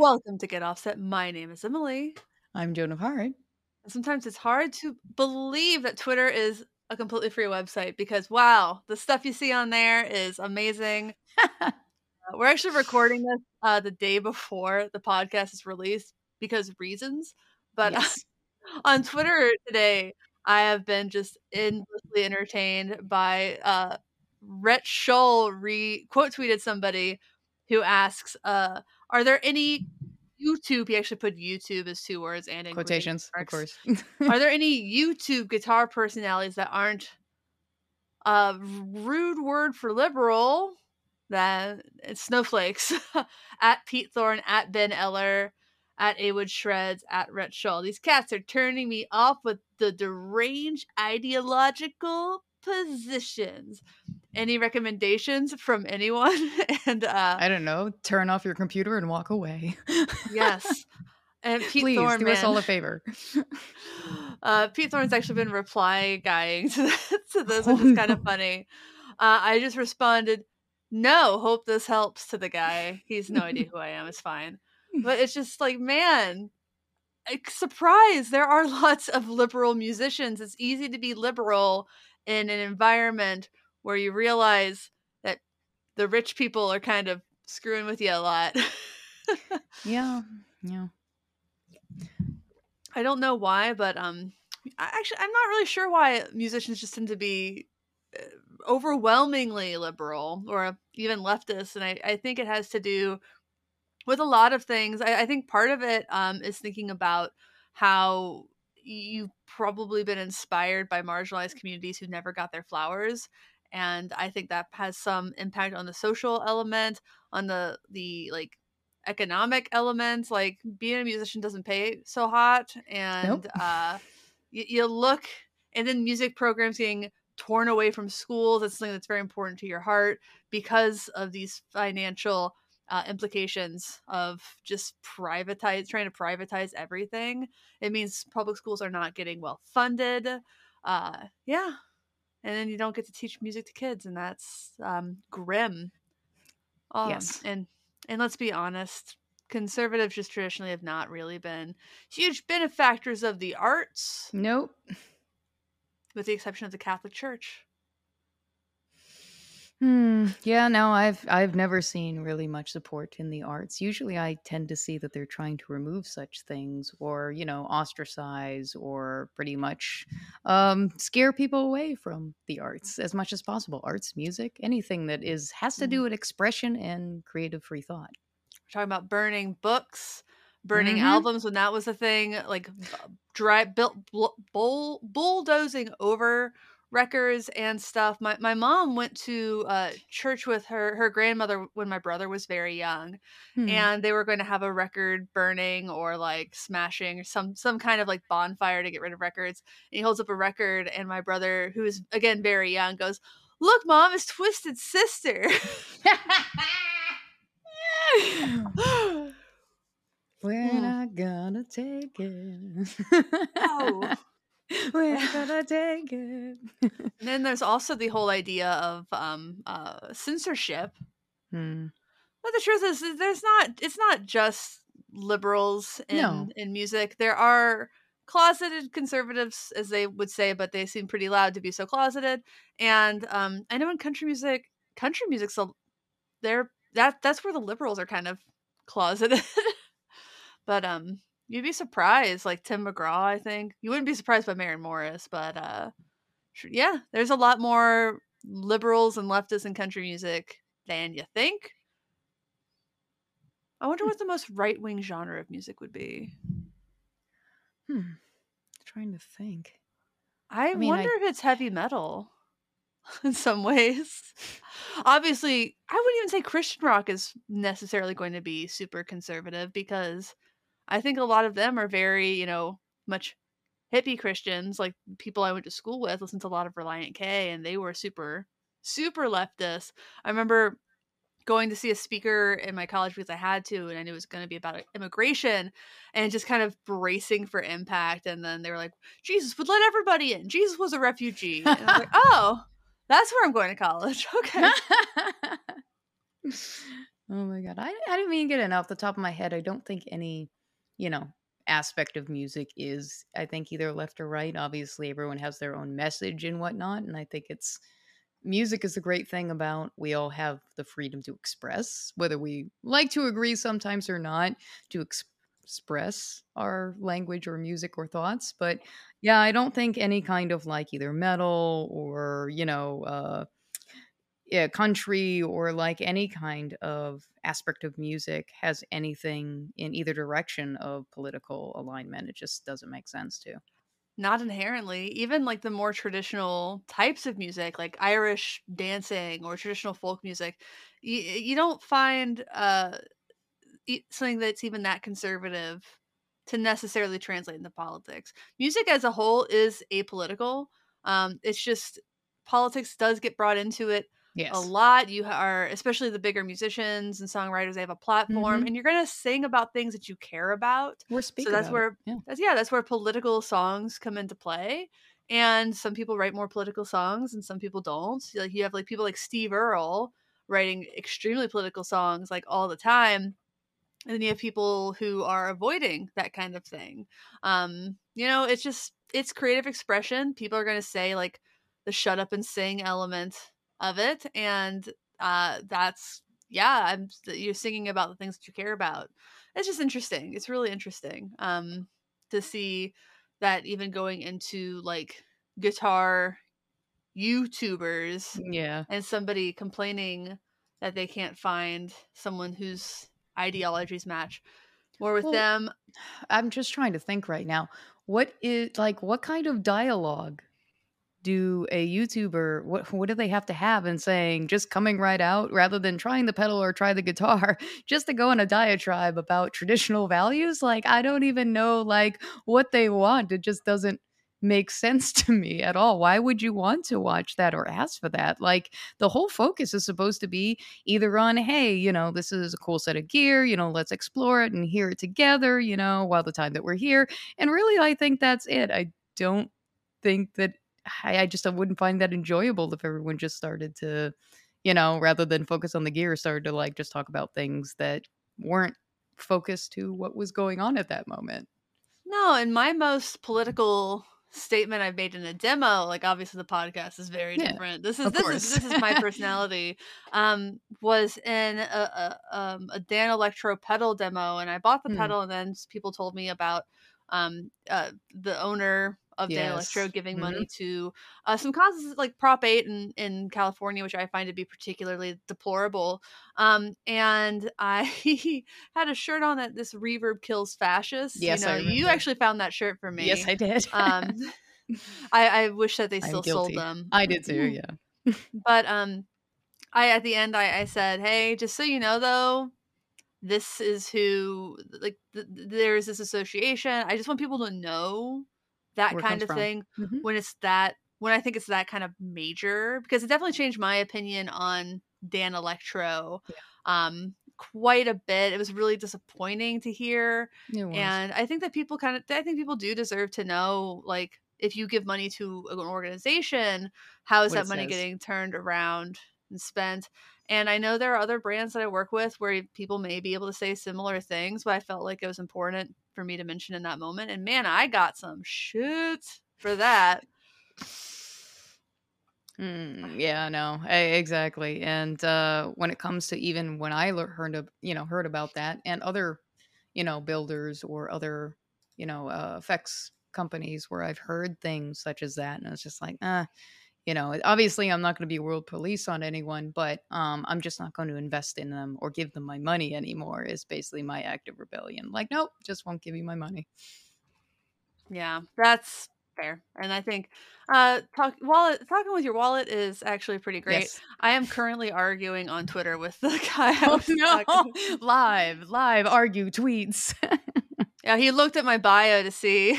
Welcome to Get Offset. My name is Emily. I'm Joan of Heart. Sometimes it's hard to believe that Twitter is a completely free website because wow, the stuff you see on there is amazing. uh, we're actually recording this uh, the day before the podcast is released because of reasons. But yes. on Twitter today, I have been just endlessly entertained by uh, Rhett Shull re quote tweeted somebody who asks, uh, "Are there any YouTube?" He actually put YouTube as two words and in quotations, of course. Are there any YouTube guitar personalities that aren't a rude word for liberal? That it's snowflakes at Pete Thorn at Ben Eller at Awood Shreds at Rhett Shull. These cats are turning me off with the deranged ideological positions any recommendations from anyone and uh i don't know turn off your computer and walk away yes and Pete Please Thorn, do man, us all a favor. Uh, Pete Thorn's actually been reply guying to, to this, which oh, is kind no. of funny. Uh, I just responded, "No, hope this helps." To the guy, he's no idea who I am. It's fine, but it's just like, man, surprise! There are lots of liberal musicians. It's easy to be liberal in an environment where you realize that the rich people are kind of screwing with you a lot. yeah, yeah. I don't know why, but um, I actually I'm not really sure why musicians just tend to be uh, overwhelmingly liberal or even leftist, and I I think it has to do with a lot of things. I, I think part of it um is thinking about how you've probably been inspired by marginalized communities who never got their flowers and i think that has some impact on the social element on the the like economic elements like being a musician doesn't pay so hot and nope. uh you, you look and then music programs getting torn away from schools that's something that's very important to your heart because of these financial uh, implications of just privatize trying to privatize everything. It means public schools are not getting well funded. Uh yeah and then you don't get to teach music to kids and that's um grim. Um, yes. and and let's be honest conservatives just traditionally have not really been huge benefactors of the arts. Nope. With the exception of the catholic church Hmm. Yeah, no, I've I've never seen really much support in the arts. Usually I tend to see that they're trying to remove such things or, you know, ostracize or pretty much um scare people away from the arts as much as possible. Arts, music, anything that is has to do mm-hmm. with expression and creative free thought. We're talking about burning books, burning mm-hmm. albums when that was a thing, like dry built bull, bulldozing over records and stuff. My my mom went to uh, church with her her grandmother when my brother was very young, hmm. and they were going to have a record burning or like smashing or some some kind of like bonfire to get rid of records. And he holds up a record, and my brother, who is again very young, goes, "Look, mom, it's Twisted Sister." We're mm. not gonna take it. oh. We're gonna take it. and then there's also the whole idea of um, uh, censorship. Hmm. But the truth is, there's not. It's not just liberals in no. in music. There are closeted conservatives, as they would say, but they seem pretty loud to be so closeted. And um, I know in country music, country music's a, they're that that's where the liberals are kind of closeted. but um, You'd be surprised, like Tim McGraw. I think you wouldn't be surprised by Maren Morris, but uh, yeah, there's a lot more liberals and leftists in country music than you think. I wonder what the most right wing genre of music would be. Hmm. Trying to think. I, I mean, wonder I... if it's heavy metal in some ways. Obviously, I wouldn't even say Christian rock is necessarily going to be super conservative because I think a lot of them are very, you know, much hippie Christians, like people I went to school with, listened to a lot of Relient K, and they were super, super leftist. I remember going to see a speaker in my college because I had to, and I knew it was going to be about immigration, and just kind of bracing for impact. And then they were like, "Jesus would let everybody in. Jesus was a refugee." And I was like, "Oh, that's where I'm going to college." Okay. Oh my god. I, I didn't even get it off the top of my head. I don't think any, you know, aspect of music is I think either left or right. Obviously everyone has their own message and whatnot. And I think it's music is the great thing about we all have the freedom to express, whether we like to agree sometimes or not, to ex- express our language or music or thoughts. But yeah, I don't think any kind of like either metal or, you know, uh, yeah, country or like any kind of aspect of music has anything in either direction of political alignment. It just doesn't make sense to. Not inherently. Even like the more traditional types of music, like Irish dancing or traditional folk music, you, you don't find uh, something that's even that conservative to necessarily translate into politics. Music as a whole is apolitical. Um, it's just politics does get brought into it Yes. a lot. You are, especially the bigger musicians and songwriters, they have a platform, Mhm. and you're going to sing about things that you care about. We're speaking So that's where Yeah. that's yeah, that's where political songs come into play. And some people write more political songs, and some people don't. Like you have like people like Steve Earle writing extremely political songs like all the time, and then you have people who are avoiding that kind of thing. Um, you know, it's just it's creative expression. People are going to say like the shut up and sing element of it, and uh, that's yeah, I'm you're singing about the things that you care about. It's just interesting. It's really interesting um, to see that even going into like guitar YouTubers Yeah. and somebody complaining that they can't find someone whose ideologies match more with Well, them. I'm just trying to think right now. What is like what kind of dialogue do a YouTuber what what do they have to have in saying just coming right out rather than trying the pedal or try the guitar just to go on a diatribe about traditional values? Like I don't even know like what they want. It just doesn't make sense to me at all. Why would you want to watch that or ask for that? Like the whole focus is supposed to be either on, hey, you know, this is a cool set of gear, you know, let's explore it and hear it together, you know, while the time that we're here. And really, I think that's it. I don't think that I, I just I wouldn't find that enjoyable if everyone just started to, you know, rather than focus on the gear, started to like just talk about things that weren't focused to what was going on at that moment. No, and my most political statement I've made in a demo, like obviously the podcast is very Yeah, different. This is this course. is this is my personality. um, was in a, a um a Danelectro pedal demo, and I bought the Hmm. pedal, and then people told me about um uh the owner of Danelectro Yes. giving Mhm. money to uh, some causes like Prop 8 in, in California, which I find to be particularly deplorable. Um, and I had a shirt on that this reverb kills fascists. Yes, you know, I you actually found that shirt for me. Yes, I did. um, I, I wish that they still sold them. I did too. Yeah. But um, I at the end I, I said, hey, just so you know though, this is who like th- there's this association. I just want people to know that Where kind of from. thing Mhm. when it's that when I think it's that kind of major because it definitely changed my opinion on Danelectro Yeah. um quite a bit. It was really disappointing to hear and I think that people kind of I think people do deserve to know like if you give money to an organization, how is What that money says. getting turned around and spent? And I know there are other brands that I work with where people may be able to say similar things, but I felt like it was important for me to mention in that moment. And man, I got some shit for that. Mm, yeah, no, e- exactly. And uh, when it comes to even when I heard, of, you know, heard about that, and other, you know, builders or other, you know, uh, effects companies where I've heard things such as that, and it's just like, ah, you know, obviously I'm not going to be world police on anyone, but um, I'm just not going to invest in them or give them my money anymore. Is basically my act of rebellion. Like, nope, just won't give you my money. Yeah, that's fair. And I think uh talk wallet talking with your wallet is actually pretty great. Yes. I am currently arguing on Twitter with the guy Oh no! talking live, live argue tweets. Yeah, he looked at my bio to see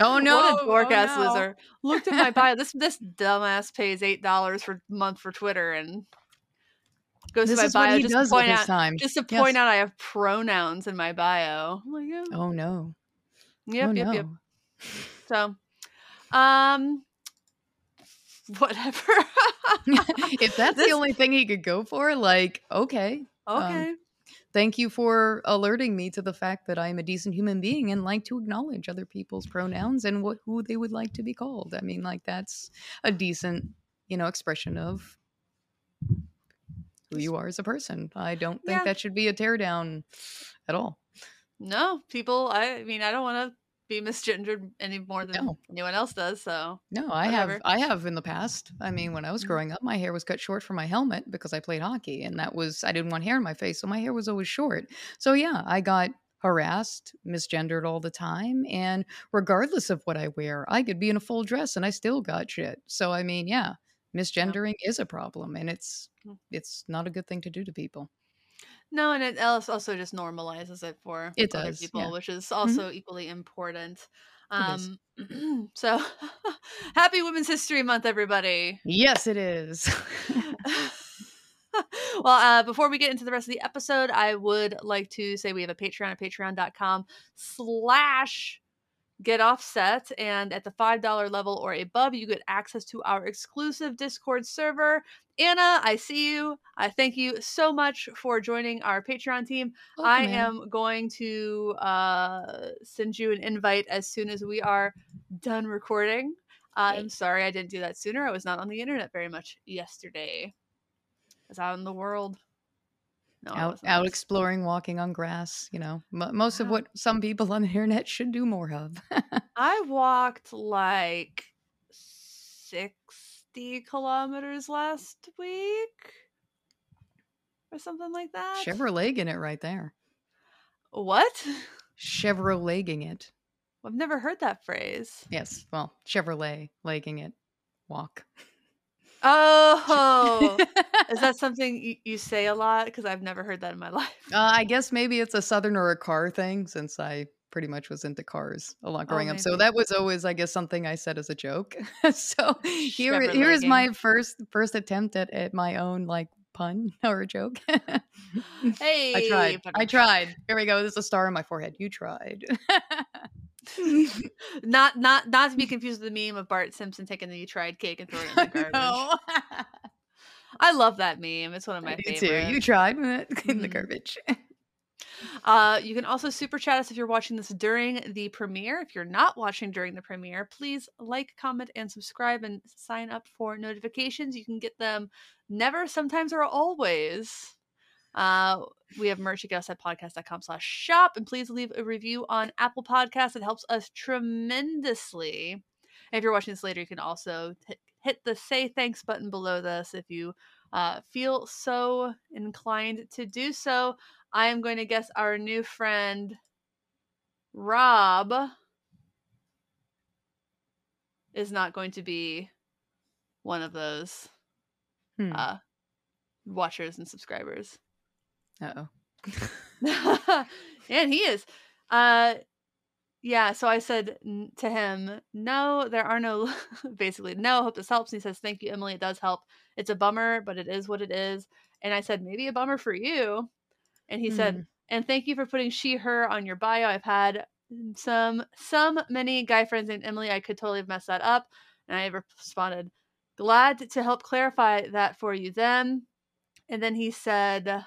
oh no! what a dork oh, ass no. loser. Looked at my bio. This this dumbass pays eight dollars for month for Twitter and goes This to my bio just to point out time. just to Yes. point out I have pronouns in my bio. Like, yeah, Oh no! yep, oh yep, no! yep. So, um, whatever. if that's This- the only thing he could go for, like, okay, Um, Okay. Thank you for alerting me to the fact that I'm a decent human being and like to acknowledge other people's pronouns and what who they would like to be called. I mean, like that's a decent, you know, expression of who you are as a person. I don't think Yeah. that should be a teardown at all. no, people. I mean, I don't want to be misgendered any more than No. anyone else does. So No, I have I have in the past. I mean, when I was Mhm. growing up, my hair was cut short for my helmet because I played hockey and that was I didn't want hair in my face, so my hair was always short. So yeah, I got harassed, misgendered all the time, and regardless of what I wear, I could be in a full dress and I still got shit. So I mean, yeah, misgendering is a problem and it's Mm. it's not a good thing to do to people. No, and it else also just normalizes it for It other does, people, yeah. which is also equally important. Um, so happy Women's History Month, everybody. Yes, it is. well, uh, before we get into the rest of the episode, I would like to say we have a Patreon at patreon.com slash get offset. And at the $5 level or above, you get access to our exclusive Discord server. Anna, I see you. I thank you so much for joining our Patreon team. I Welcome, Anna. am going to uh, send you an invite as soon as we are done recording. I'm sorry I didn't do that sooner. I was not on the internet very much yesterday. I was out in the world. No, out out exploring, walking on grass. You know, m- most of what some people on the internet should do more of. I walked like 60 kilometers last week or something like that. Chevroleting it right there. What? Chevroleting it. I've never heard that phrase. Yes. Well, Chevrolet legging it. Walk. Oh, is that something you, you say a lot? Because I've never heard that in my life. Uh, I guess maybe it's a southern or a car thing since I pretty much was into cars a lot Oh, growing up. So that was always, I guess, something I said as a joke. so here, here is my first first attempt at, at my own like pun or a joke. Hey, I tried. I tried. Here we go. There's a star on my forehead. You tried. Not not not to be confused with the meme of Bart Simpson taking the you tried cake and throwing it in the garbage. I love that meme. It's one of my I favorites. too. You tried in the Mhm. garbage. Uh, you can also super chat us if you're watching this during the premiere. If you're not watching during the premiere, please like, comment, and subscribe and sign up for notifications. You can get them never, sometimes, or always. Uh, we have merch at getoffsetpodcast.com slash shop. And please leave a review on Apple Podcasts. It helps us tremendously. And if you're watching this later, you can also hit, hit the say thanks button below this if you uh, feel so inclined to do so. I am going to guess our new friend Rob is not going to be one of those Hmm. uh, watchers and subscribers. Uh-oh. and he is. Uh, yeah, so I said to him, no, there are no, basically, no, hope this helps. And he says, thank you, Emily. It does help. It's a bummer, but it is what it is. And I said, maybe a bummer for you. And he said, Hmm. and thank you for putting she, her on your bio. I've had some, some many guy friends named Emily. I could totally have messed that up. And I responded, glad to help clarify that for you then. And then he said,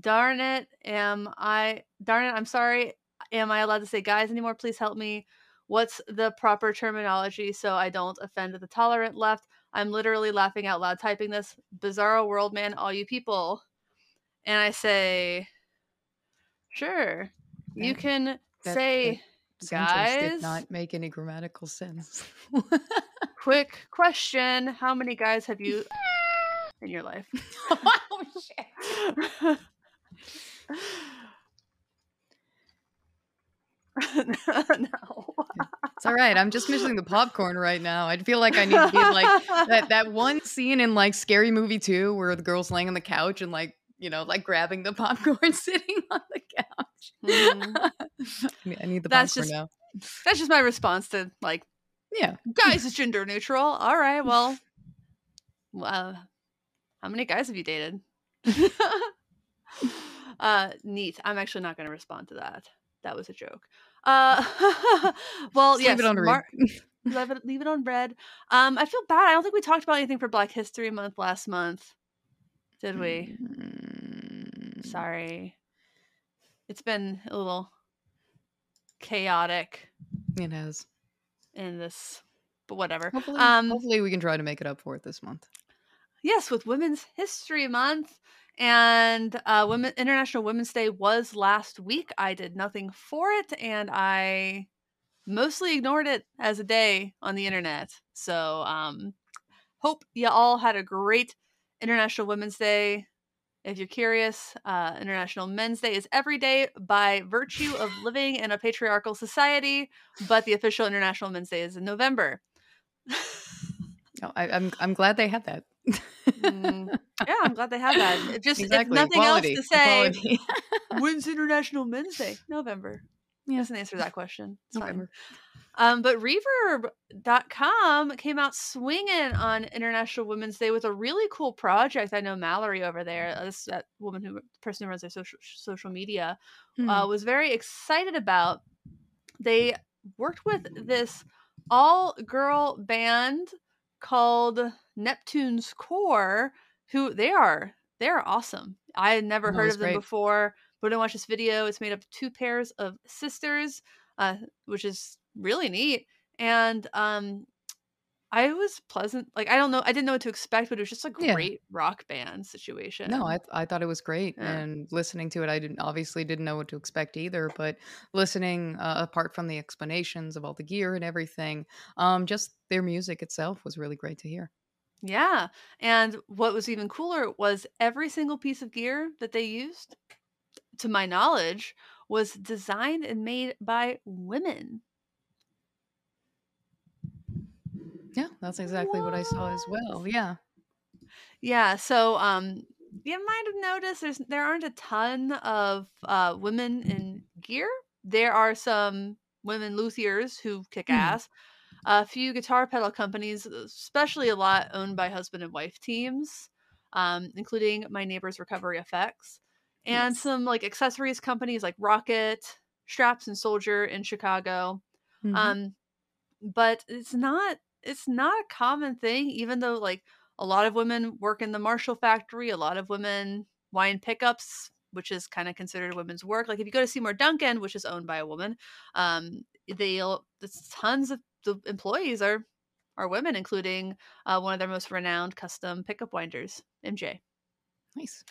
darn it, am I, darn it, I'm sorry. Am I allowed to say guys anymore? Please help me. What's the proper terminology so I don't offend the tolerant left? I'm literally laughing out loud typing this. Bizarro world, man, all you people. And I say, sure, you can that- say Sentence guys. did not make any grammatical sense. quick question how many guys have you in your life oh, shit. No It's all right. I'm just missing the popcorn right now. I feel like I need to be like that that one scene in like Scary Movie 2 where the girl's laying on the couch and like you know like grabbing the popcorn sitting on the couch. Mhm. I need- I need the That's popcorn just- now. that's just my response to like Yeah. guys is gender neutral all right well uh, how many guys have you dated uh neat i'm actually not going to respond to that that was a joke uh well yes leave it on Mar- read. leave it, leave it on red. Um, I feel bad. I don't think we talked about anything for Black History Month last month. Did we? Mm, Mm. Sorry. It's been a little chaotic It has. in this, but whatever. Hopefully, Um, hopefully we can try to make it up for it this month. Yes, with Women's History Month and uh, Women International Women's Day was last week. I did nothing for it, and I mostly ignored it as a day on the internet. So, um, hope you all had a great International Women's Day. If you're curious, uh, International Men's Day is every day by virtue of living in a patriarchal society, but the official International Men's Day is in November. Oh, I, I'm I'm glad they had that. Mm, yeah, I'm glad they have that. It just exactly. if nothing Equality. else to say, when's International Men's Day? November. Yeah. Doesn't answer that question. It's fine. November. Um, but Reverb.com came out swinging on International Women's Day with a really cool project. I know Mallory over there, uh, this that woman who person who runs their social social media, Hmm. uh, was very excited about. They worked with this all girl band called Neptune's Core, who they are they are awesome. I had never No, heard of them great. before, but I watched this video. It's made up of two pairs of sisters, uh, which is really neat. And um, I was pleasant. Like I don't know, I didn't know what to expect, but it was just a Yeah. great rock band situation. No, I I thought it was great, Yeah. and listening to it, I didn't obviously didn't know what to expect either. But listening, uh, apart from the explanations of all the gear and everything, um, just their music itself was really great to hear. Yeah. And what was even cooler was every single piece of gear that they used, to my knowledge, was designed and made by women. Yeah, that's exactly what I saw as well. Yeah. Yeah, so um you might have noticed there's there aren't a ton of uh women in gear. There are some women luthiers who kick Mhm. ass. A few guitar pedal companies, especially a lot owned by husband and wife teams, um, including My Neighbor's Recovery Effects, and Yes. some like accessories companies like Rocket, Straps and Soldier in Chicago. Mhm. Um, but it's not it's not a common thing, even though like a lot of women work in the Marshall factory, a lot of women wine pickups, which is kind of considered women's work. Like if you go to Seymour Duncan, which is owned by a woman, um, they'll there's tons of the employees are are women, including uh, one of their most renowned custom pickup winders, MJ. nice.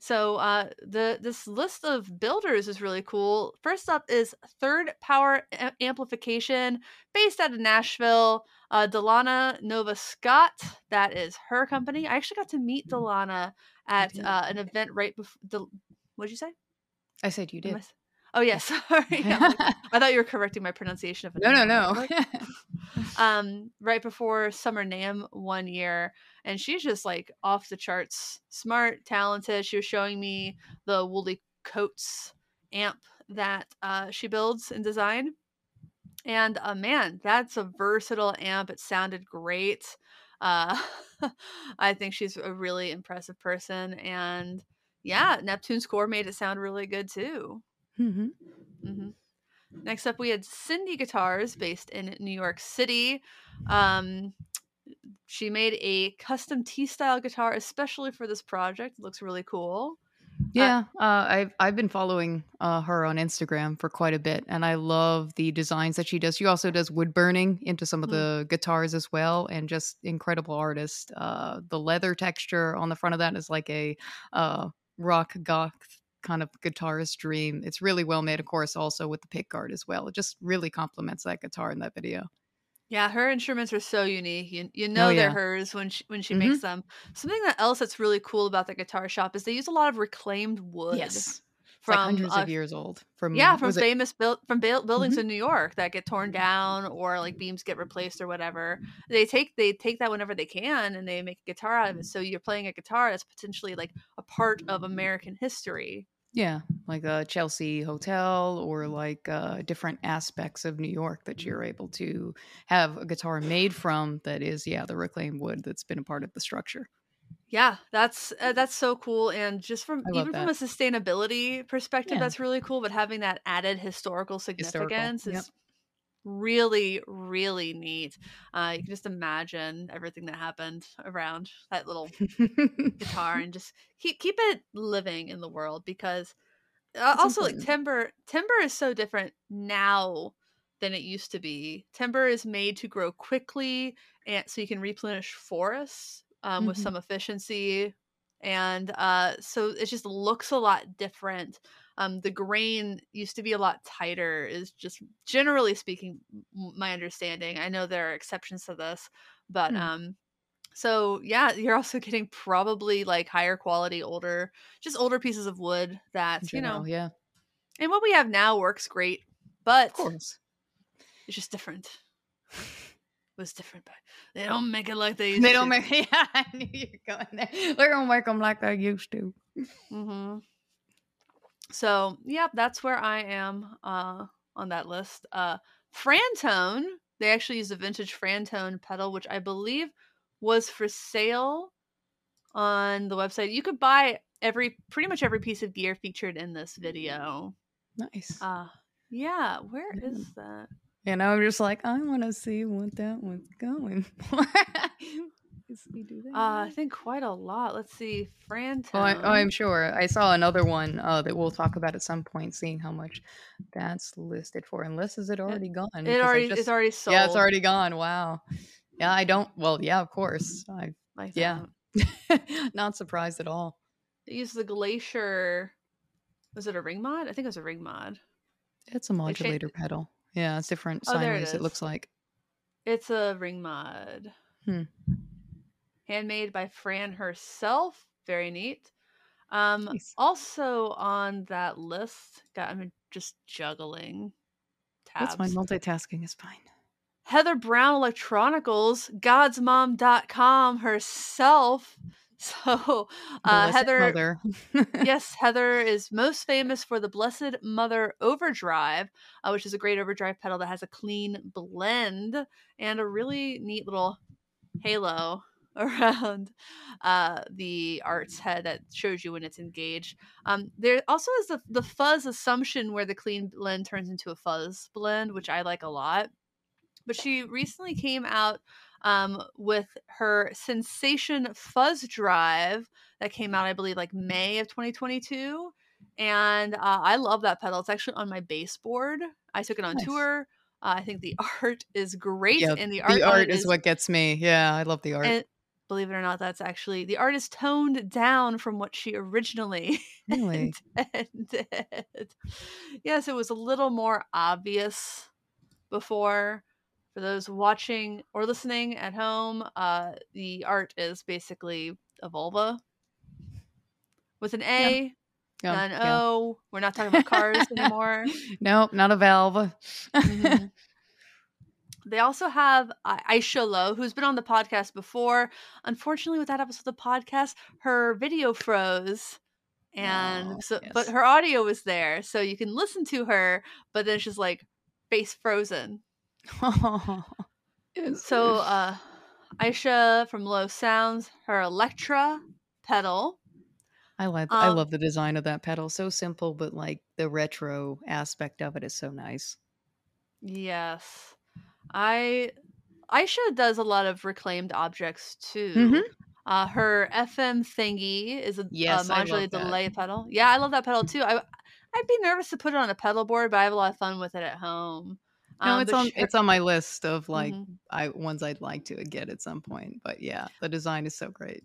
So uh, the this list of builders is really cool. First up is Third Power A- Amplification, based out of Nashville. Uh, Delana Nova Scott, that is her company. I actually got to meet Delana at uh, an event right before. Del- What'd you say? I said you did. Oh yeah, sorry. Yeah, like- I thought you were correcting my pronunciation of it. no, no, no. um right before summer NAMM one year and she's just like off the charts smart talented she was showing me the woolly coats amp that uh, she builds and design and uh, man that's a versatile amp it sounded great uh, i think she's a really impressive person and yeah neptune's core made it sound really good too hmm hmm Next up, we had Cindy Guitars, based in New York City. Um, she made a custom T-style guitar, especially for this project. It looks really cool. Yeah, uh, I've I've been following uh, her on Instagram for quite a bit, and I love the designs that she does. She also does wood burning into some of Mhm. the guitars as well, and just incredible artist. Uh, the leather texture on the front of that is like a uh, rock goth kind of guitarist dream. It's really well made, of course, also with the pick guard as well. It just really complements that guitar in that video. Yeah, her instruments are so unique. You, you know they're yeah. hers when she when she Mhm. makes them. Something that else that's really cool about the guitar shop is they use a lot of reclaimed wood Yes, from like hundreds uh, of years old. From yeah from it- famous build from buil- buildings Mhm. in New York that get torn down or like beams get replaced or whatever. They take they take that whenever they can and they make a guitar out of it. So you're playing a guitar that's potentially like a part of American history. Yeah, like a Chelsea hotel or like uh, different aspects of New York that you're able to have a guitar made from that is, yeah, the reclaimed wood that's been a part of the structure. Yeah, that's uh, that's so cool, and just from even from a sustainability perspective, Yeah. that's really cool. But having that added historical Historical, significance yep. Really, really neat. Uh, you can just imagine everything that happened around that little guitar and just keep keep it living in the world because uh, also important. like timber timber is so different now than it used to be. Timber is made to grow quickly and so you can replenish forests um, with Mhm. some efficiency and uh, so it just looks a lot different um, the grain used to be a lot tighter is just generally speaking my understanding i know there are exceptions to this but Hmm. um so yeah you're also getting probably like higher quality older just older pieces of wood that you know yeah. and what we have now works great but Of course. it's just different it was different but they don't make it like they used to They to don't make. Yeah, I knew you were going there. They're gonna make them like they used to. hmm So, yep, that's where I am uh, on that list. Uh, Frantone, they actually use a vintage Frantone pedal, which I believe was for sale on the website. You could buy every pretty much every piece of gear featured in this video. Nice. Uh, yeah, where is Mm. that? and I'm just like, I want to see what that one's going for. Is he do that? Uh, I think quite a lot. Let's see, Frantone. Oh, I, oh, I'm sure. I saw another one uh, that we'll talk about at some point, seeing how much that's listed for. Unless is it already gone? it 'Cause I already just- it's already sold. Yeah, it's already gone. Wow. Yeah, I don't. Well, yeah, of course. I like yeah. not surprised at all. They used the Glacier. Was it a ring mod? I think it was a ring mod. It's a cha- modulator pedal. Yeah, it's different Oh, there it sideways. It, is. looks like. It's a ring mod. Hmm. Handmade by Fran herself. Very neat. Um, Nice. also on that list, got I'm just juggling tabs. That's fine. Multitasking is fine. Heather Brown Electronicals, godsmom.com herself. So, uh, Heather, yes, Heather is most famous for the Blessed Mother Overdrive, uh, which is a great overdrive pedal that has a clean blend and a really neat little halo around uh, the arts head that shows you when it's engaged. Um, there also is the, the fuzz assumption where the clean blend turns into a fuzz blend, which I like a lot. But she recently came out um, with her Sensation Fuzz Drive that came out, I believe, like May of 2022. And uh, I love that pedal. It's actually on my baseboard. I took it on Nice. tour. Uh, I think the art is great, Yeah, and the art, the art it is what gets me. Yeah, I love the art. and believe it or not, that's actually the artist toned down from what she originally really? intended. Yes, it was a little more obvious before. For those watching or listening at home, uh, the art is basically a vulva with an A, Yeah, not an yeah. O. We're not talking about cars anymore. Nope, not a valve. Mhm. They also have Aisha Lowe, who's been on the podcast before. Unfortunately, with that episode of the podcast, her video froze, and Oh, so but her audio was there, so you can listen to her. But then she's like face frozen. Yes. So uh, Aisha from Low Sounds, her Electra pedal. I like I um, love the design of that pedal. So simple, but like the retro aspect of it is so nice. Yes, I Aisha does a lot of reclaimed objects too. Mhm. Uh, her FM thingy is a Yes, uh, modulated delay pedal. Yeah, I love that pedal too. I I'd be nervous to put it on a pedal board, but I have a lot of fun with it at home. No, Um, it's on it's on my list of like Mhm. I ones I'd like to get at some point. But yeah, the design is so great.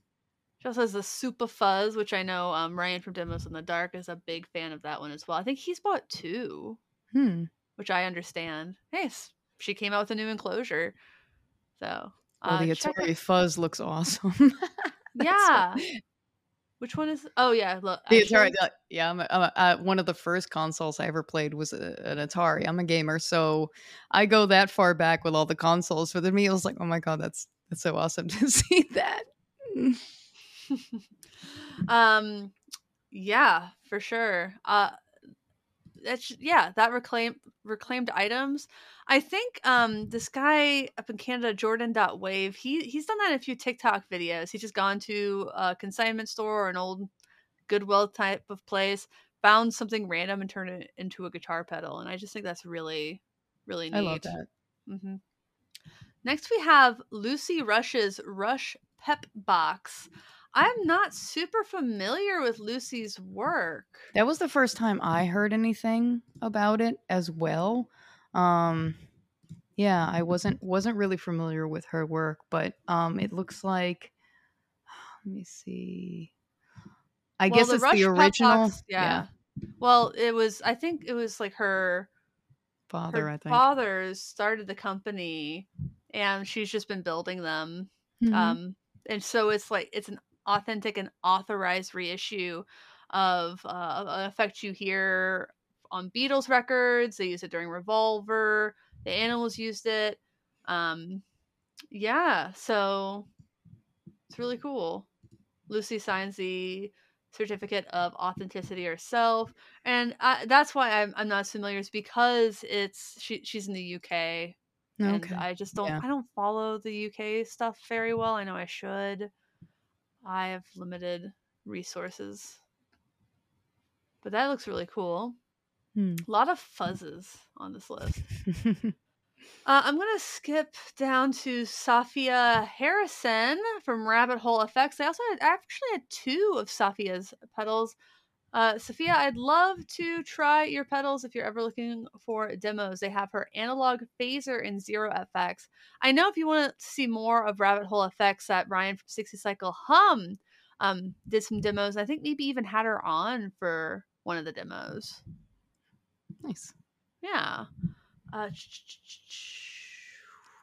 She also has the Super Fuzz, which I know um, Ryan from Demos in the Dark is a big fan of that one as well. I think he's bought two, Hmm. which I understand. Hey, s- she came out with a new enclosure, so Well, uh, the check Atari Fuzz looks awesome. Yeah. what- Which one is? Oh yeah, look. The? Atari, uh, yeah, I'm a, I'm a, uh, one of the first consoles I ever played was a, an Atari. I'm a gamer, so I go that far back with all the consoles. For the me, it was like, oh my god, that's that's so awesome to see that. um, yeah, for sure. Uh, that's yeah, that reclaimed reclaimed items. I think um this guy up in Canada, Jordan Wave, he he's done that in a few TikTok videos. He's just gone to a consignment store or an old Goodwill type of place, found something random and turned it into a guitar pedal. And I just think that's really really neat. I love that. hmm Next, we have Lucy Rush's Rush Pep Box. I'm not super familiar with Lucy's work. That was the first time I heard anything about it as well. Um, yeah, I wasn't wasn't really familiar with her work, but um, it looks like. Let me see. I Well, guess the it's Rush the original. Box- yeah. Well, it was. I think it was like her father. her I think. Father started the company, and she's just been building them. Mhm. Um, and so it's like it's an authentic and authorized reissue of uh, an effect you hear on Beatles records. They used it during Revolver. The Animals used it. Um, yeah, so it's really cool. Lucy signs the certificate of authenticity herself, and I, that's why I'm, I'm not as familiar. Is because it's she she's in the UK, and okay. I just don't yeah. I don't follow the UK stuff very well. I know I should. I have limited resources. But that looks really cool. Hmm. A lot of fuzzes on this list. Uh, I'm gonna skip down to Safia Harrison from Rabbit Hole Effects. I also had, I actually had two of Safia's pedals. Uh, Sophia, I'd love to try your pedals if you're ever looking for demos. They have her analog phaser and zero FX. I know if you want to see more of Rabbit Hole Effects, that Ryan from 60 Cycle Hum um, did some demos. I think maybe even had her on for one of the demos. nice. Yeah. Uh,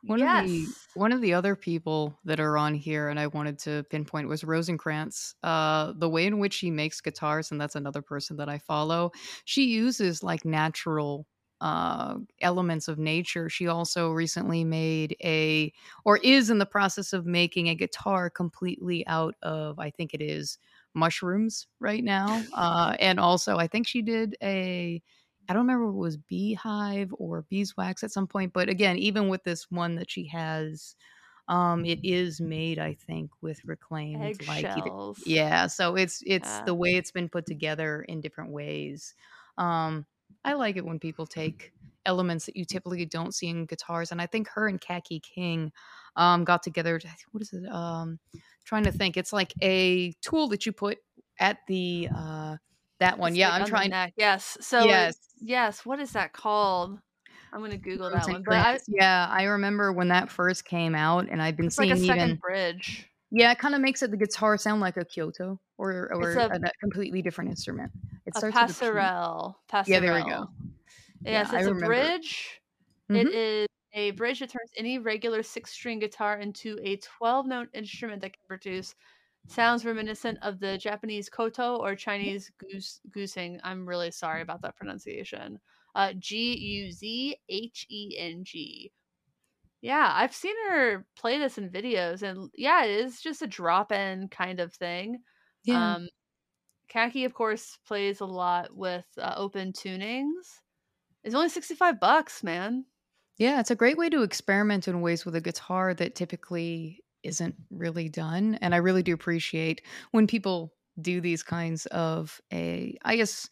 One yes. of the one of the other people that are on here, and I wanted to pinpoint was Rosenkrantz. Uh, the way in which she makes guitars, and that's another person that I follow. She uses like natural uh, elements of nature. She also recently made a, or is in the process of making a guitar completely out of, I think it is mushrooms right now. Uh, and also, I think she did a I don't remember if it was beehive or beeswax at some point, but again, even with this one that she has, um, it is made, I think, with reclaimed like yeah. So it's it's Yeah. the way it's been put together in different ways. Um, I like it when people take elements that you typically don't see in guitars, and I think her and Kaki King um, got together. to- What is it? Um, trying to think. It's like a tool that you put at the uh, that one. It's, Yeah, like, I'm trying. neck. Yes. So yes. yes. What is that called? I'm gonna Google that one. But I, yeah, I remember when that first came out, and I've been it's like seeing a second even bridge. yeah, it kind of makes it the guitar sound like a Kyoto or or a- a, completely different instrument. It A starts with a passerelle. Passerelle. Yeah, there we go. Yes, Yeah, it's a remember. bridge. It Mhm. is a bridge that turns any regular six string guitar into a 12 note instrument that can produce sounds reminiscent of the Japanese koto or Chinese goose goosing. I'm really sorry about that pronunciation. Uh, G U Z H E N G. Yeah, I've seen her play this in videos, and yeah, it is just a drop in kind of thing. Yeah, Um, Kaki, of course, plays a lot with uh, open tunings. It's only 65 bucks, man. yeah, it's a great way to experiment in ways with a guitar that typically isn't really done, and I really do appreciate when people do these kinds of a, I guess,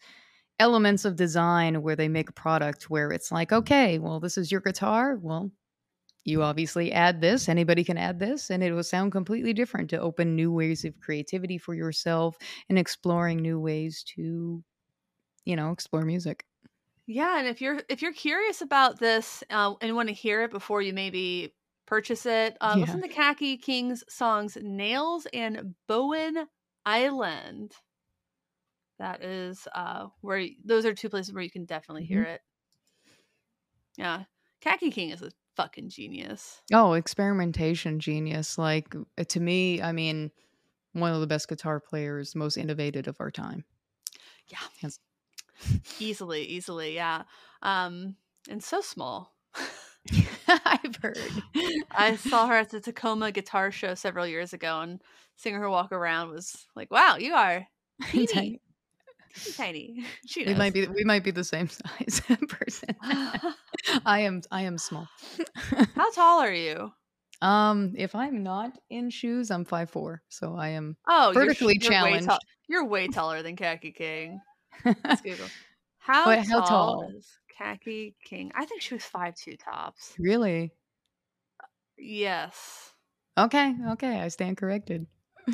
elements of design where they make a product where it's like, okay, well, this is your guitar, well. You obviously add this, anybody can add this, and it will sound completely different to open new ways of creativity for yourself and exploring new ways to, you know, explore music. Yeah, and if you're if you're curious about this uh, and want to hear it before you maybe purchase it, uh, Yeah. listen to Kaki King's songs "Nails" and "Bowen Island." That is uh, where y- those are two places where you can definitely hear it. Yeah, Kaki King is a fucking genius. Oh, experimentation genius. Like uh, to me, I mean, one of the best guitar players, most innovative of our time. Yeah. Easily, easily, yeah. Um, and so small. I've heard. I saw her at the Tacoma Guitar Show several years ago, and seeing her walk around was like, "Wow, you are teeny, Tiny. tiny." She We might be we might be the same size person. I am I am small. How tall are you? um, if I'm not in shoes, I'm five four, so I am Oh, you're sh- Vertically you're way challenged. You're way taller than Kaki King. Let's Google. How, But how tall, tall? is Kaki King. I think she was five two tops. Really? Yes. Okay, okay, I stand corrected.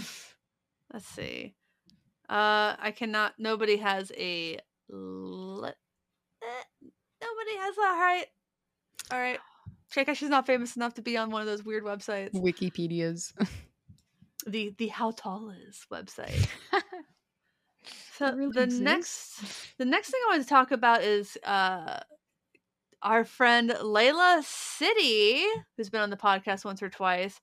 Let's see. Uh, I cannot. Nobody has a. Le- eh, nobody has a height. All right. Check out she's not famous enough to be on one of those weird websites. Wikipedia's. The the how tall is website. So really the exists? next the next thing I want to talk about is uh our friend Layla City, who's been on the podcast once or twice.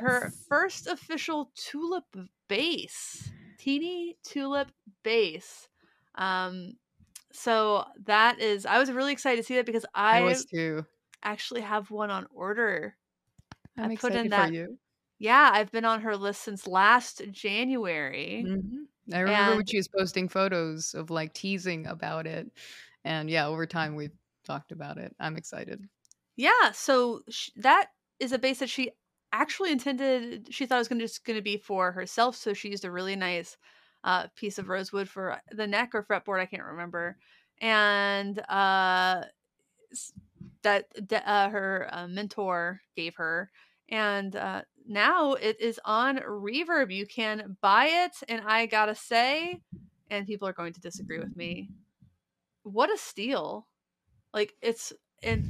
Her first official tulip bass, teeny tulip bass. Um, so that is, I was really excited to see that because I I was too. actually have one on order. I'm I put in that- for you. Yeah, I've been on her list since last January. Mhm. I remember when she was posting photos of like teasing about it, and yeah, over time we've talked about it. I'm excited. Yeah, so sh- that is a bass that she actually intended. She thought it was gonna just going to be for herself, so she used a really nice uh, piece of rosewood for the neck or fretboard. I can't remember, and uh, that that, uh, her uh, mentor gave her, and uh, now it is on Reverb. You can buy it, and I gotta say, and people are going to disagree with me. What a steal! Like it's in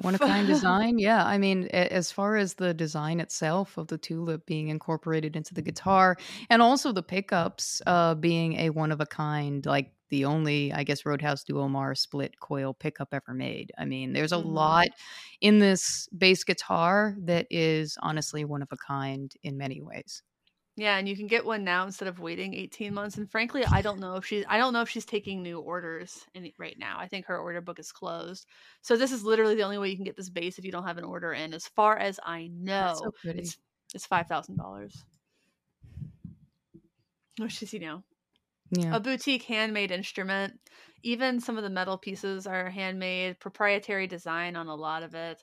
One of kind design, yeah. I mean, as far as the design itself of the tulip being incorporated into the guitar, and also the pickups uh, being a one of a kind, like the only, I guess, Roadhouse Duomar split coil pickup ever made. I mean, there's a Mhm. lot in this bass guitar that is honestly one of a kind in many ways. Yeah, and you can get one now instead of waiting 18 months. And frankly, I don't know if she's I don't know if she's taking new orders any, right now. I think her order book is closed. So this is literally the only way you can get this bass if you don't have an order in. As far as I know, so it's it's five thousand dollars. Which is, you know, yeah. a boutique handmade instrument. Even some of the metal pieces are handmade, proprietary design on a lot of it.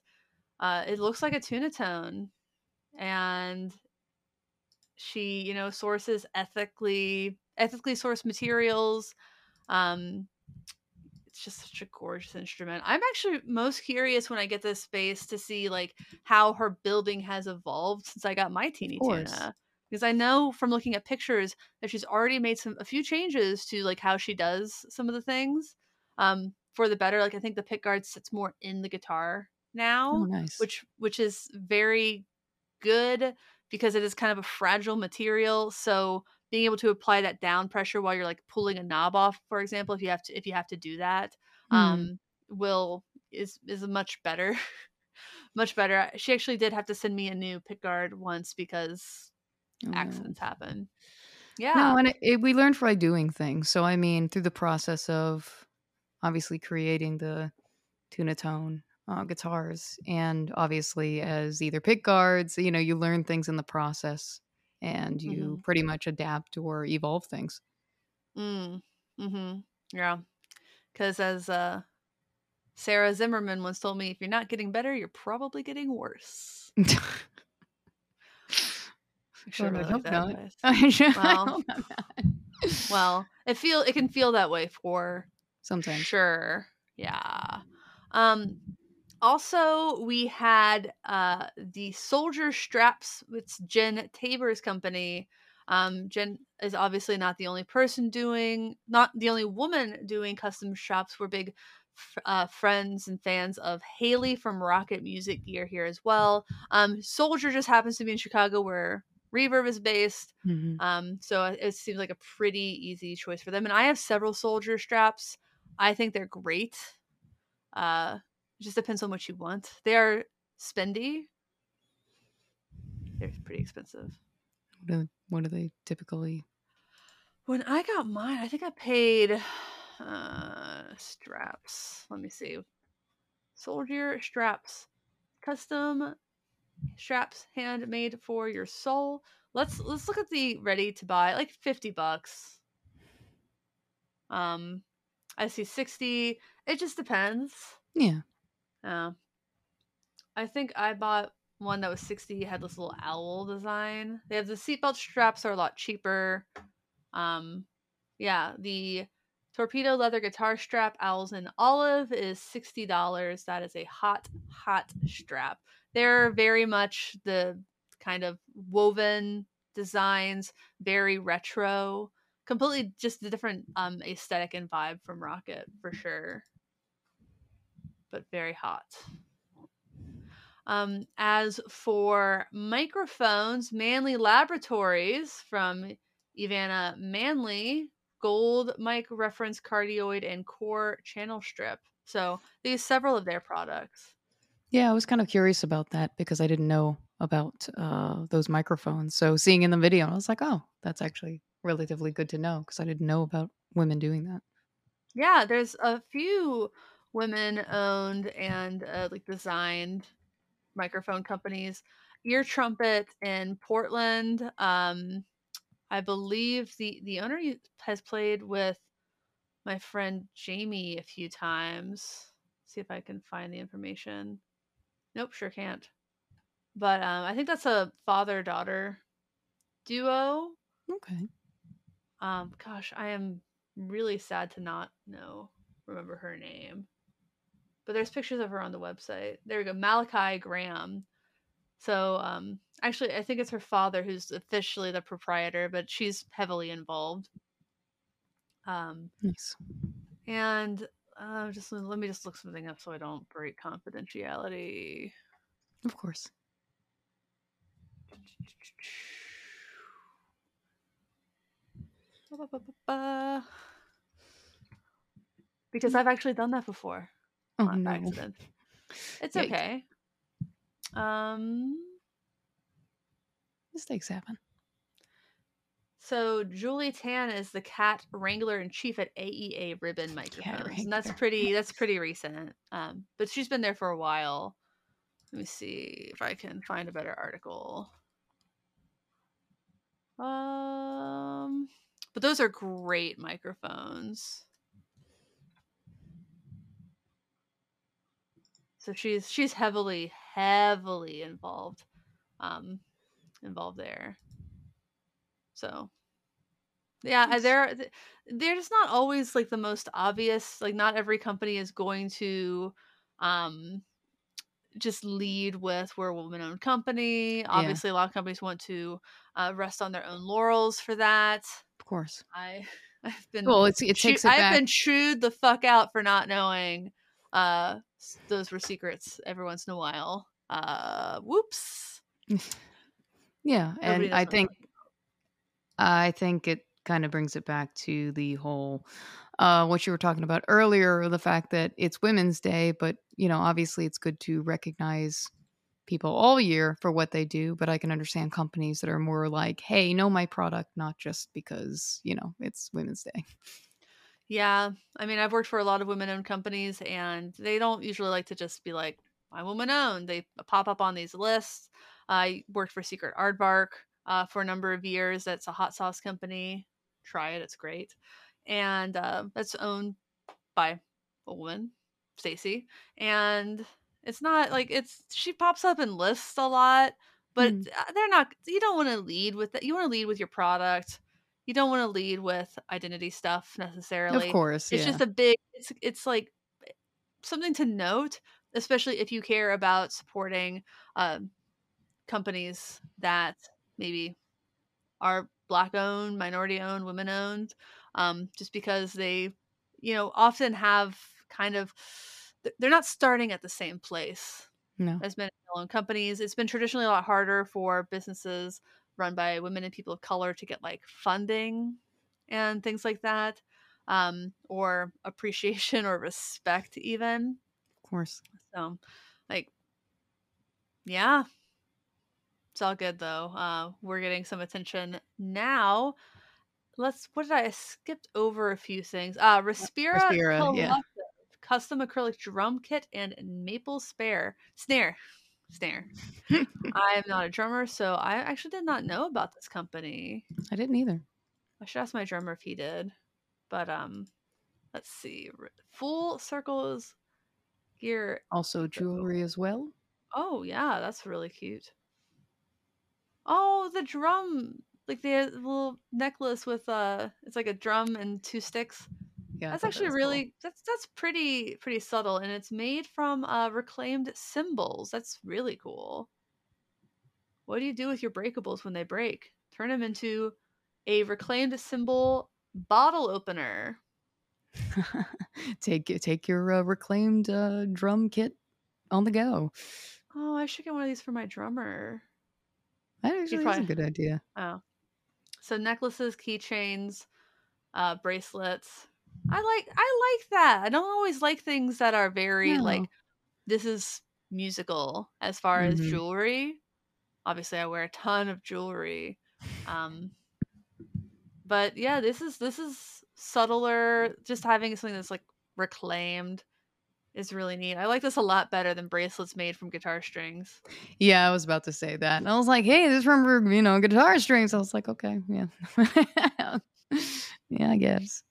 Uh, it looks like a tunatone, and she, you know, sources ethically ethically sourced materials. Um, it's just such a gorgeous instrument. I'm actually most curious when I get this space to see like how her building has evolved since I got my teeny tuna. Because I know from looking at pictures that she's already made some a few changes to like how she does some of the things. Um, for the better. Like I think the pick guard sits more in the guitar now Oh, nice. which which is very good because it is kind of a fragile material so being able to apply that down pressure while you're like pulling a knob off for example if you have to if you have to do that Hmm. um will is is much better much better she actually did have to send me a new pick guard once because Oh, accidents happen yeah No, and it, it, we learn by doing things. So I mean, through the process of obviously creating the tunatone uh, guitars, and obviously as either pick guards, you know, you learn things in the process, and you pretty much adapt or evolve things. Mm. Mm-hmm. Yeah. Because as uh, Sarah Zimmerman once told me, if you're not getting better, you're probably getting worse. I should Well, I really hope like that not. advice. I should- Well, Well, it feel it can feel that way for sometimes. sure. Yeah. Um. Also, we had uh the soldier straps. It's Jen Tabor's company. Um, Jen is obviously not the only person doing, not the only woman doing custom shops. We're big uh, friends and fans of Haley from Rocket Music Gear here as well. Um, Soldier just happens to be in Chicago, where Reverb is based. Mhm. Um, so it it seems like a pretty easy choice for them. And I have several soldier straps. I think they're great. Uh, it just depends on what you want. They are spendy. They're pretty expensive. What, do, what do they typically? When I got mine, I think I paid uh straps. Let me see. Soldier straps. Custom straps handmade for your soul. Let's let's look at the ready to buy. Like 50 bucks. Um I see 60. It just depends. Yeah. Uh, I think I bought one that was 60 had this little owl design. They have the seatbelt straps are a lot cheaper. Um yeah, the Torpedo leather guitar strap, owls and olive is sixty dollars. That is a hot, hot strap. They're very much the kind of woven designs, very retro, completely just a different um aesthetic and vibe from Rocket for sure. But very hot. Um, as for microphones, Manley Laboratories from EveAnna Manley, gold mic reference cardioid and core channel strip. So they use several of their products. Yeah, I was kind of curious about that because I didn't know about uh, those microphones. So seeing in the video, I was like, oh, that's actually relatively good to know because I didn't know about women doing that. Yeah, there's a few women owned and uh, like designed microphone companies. Ear Trumpet in Portland. Um, I believe the the owner has played with my friend Jamie a few times. see if I can find the information. Nope, sure can't. But um, I think that's a father daughter duo. Okay. Um, gosh, I am really sad to not know remember her name. But there's pictures of her on the website. There we go, Malachi Graham. So um, actually, I think it's her father who's officially the proprietor, but she's heavily involved. Um, nice. And uh, just let me just look something up so I don't break confidentiality. Of course. Because I've actually done that before. Oh no. Accident. It's Yikes. okay. Um mistakes happen. So Julie Tan is the cat wrangler in chief at AEA Ribbon Microphones, and that's pretty that's pretty recent. Um, but she's been there for a while. Let me see if I can find a better article. Um, but those are great microphones. So she's she's heavily heavily involved, um, involved there. So yeah, they're they're just not always like the most obvious. Like not every company is going to um just lead with we're a woman owned company. Obviously, yeah. a lot of companies want to uh, rest on their own laurels for that. Of course, I I've been well. It's it takes it I've been chewed the fuck out for not knowing uh those were secrets every once in a while. Uh, whoops. yeah, and I think I think it kind of brings it back to the whole uh, what you were talking about earlier the fact that it's women's day but you know obviously it's good to recognize people all year for what they do but i can understand companies that are more like hey know my product not just because you know it's women's day. Yeah i mean i've worked for a lot of women owned companies and they don't usually like to just be like i'm woman owned they pop up on these lists. I worked for secret aardvark uh, for a number of years that's a hot sauce company try it. It's great. And uh, it's owned by a woman, Stacy. And it's not like it's she pops up in lists a lot, but mm. they're not. You don't want to lead with that. You want to lead with your product. You don't want to lead with identity stuff necessarily. Of course, it's yeah. just a big. It's it's like something to note, especially if you care about supporting uh, companies that maybe are black owned, minority owned, women owned, um, just because they, you know, often have kind of, they're not starting at the same place no. as men owned companies. It's been traditionally a lot harder for businesses run by women and people of color to get like funding and things like that, um, or appreciation or respect, even. Of course. So, like, yeah, it's all good though. Uh, we're getting some attention now. Let's. What did I, I skipped over a few things? Uh, Respira, Respira yeah. custom acrylic drum kit and maple spare snare. Snare. I am not a drummer, so I actually did not know about this company. I didn't either. I should ask my drummer if he did. But um, let's see. Full circles gear. Also jewelry as well. Oh yeah, that's really cute. Oh, the drum, like the little necklace with uh, it's like a drum and two sticks. Yeah, That's thought that actually cool. really that's that's pretty pretty subtle, and it's made from uh, reclaimed cymbals That's really cool. What do you do with your breakables when they break? Turn them into a reclaimed cymbal bottle opener. take take your uh, reclaimed uh, drum kit on the go. Oh, I should get one of these for my drummer. That actually is a good idea. Oh, so necklaces, keychains, uh, bracelets. I like I like that. I don't always like things that are very No. like this is musical as far as Mhm. jewelry. Obviously, I wear a ton of jewelry. Um, but yeah, this is this is subtler. Just having something that's like reclaimed is really neat. I like this a lot better than bracelets made from guitar strings. Yeah, I was about to say that. And I was like, hey, this from you know guitar strings. I was like, okay, yeah, yeah, I guess.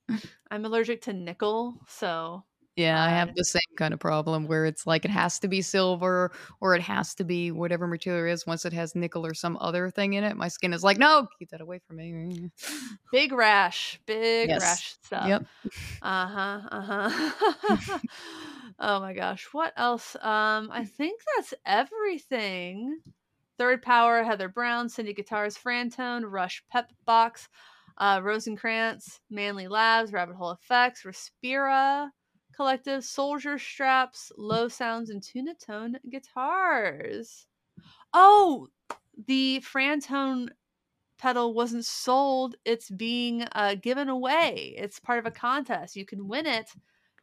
I'm allergic to nickel, so Yeah, I have the same kind of problem where it's like it has to be silver or it has to be whatever material is. Once it has nickel or some other thing in it, my skin is like, no, keep that away from me. big rash, big Yes. rash stuff. Yep. Uh huh. Uh huh. oh my gosh. What else? Um, I think that's everything. Third Power, Heather Brown, Cindy Guitars, Frantone, Rush Pep Box, uh, Rosenkrantz, Manley Labs, Rabbit Hole Effects, Respira Collective, Soldier Straps, Low Sounds, and Tunatone Guitars. Oh, the Frantone pedal wasn't sold it's being uh, given away it's part of a contest you can win it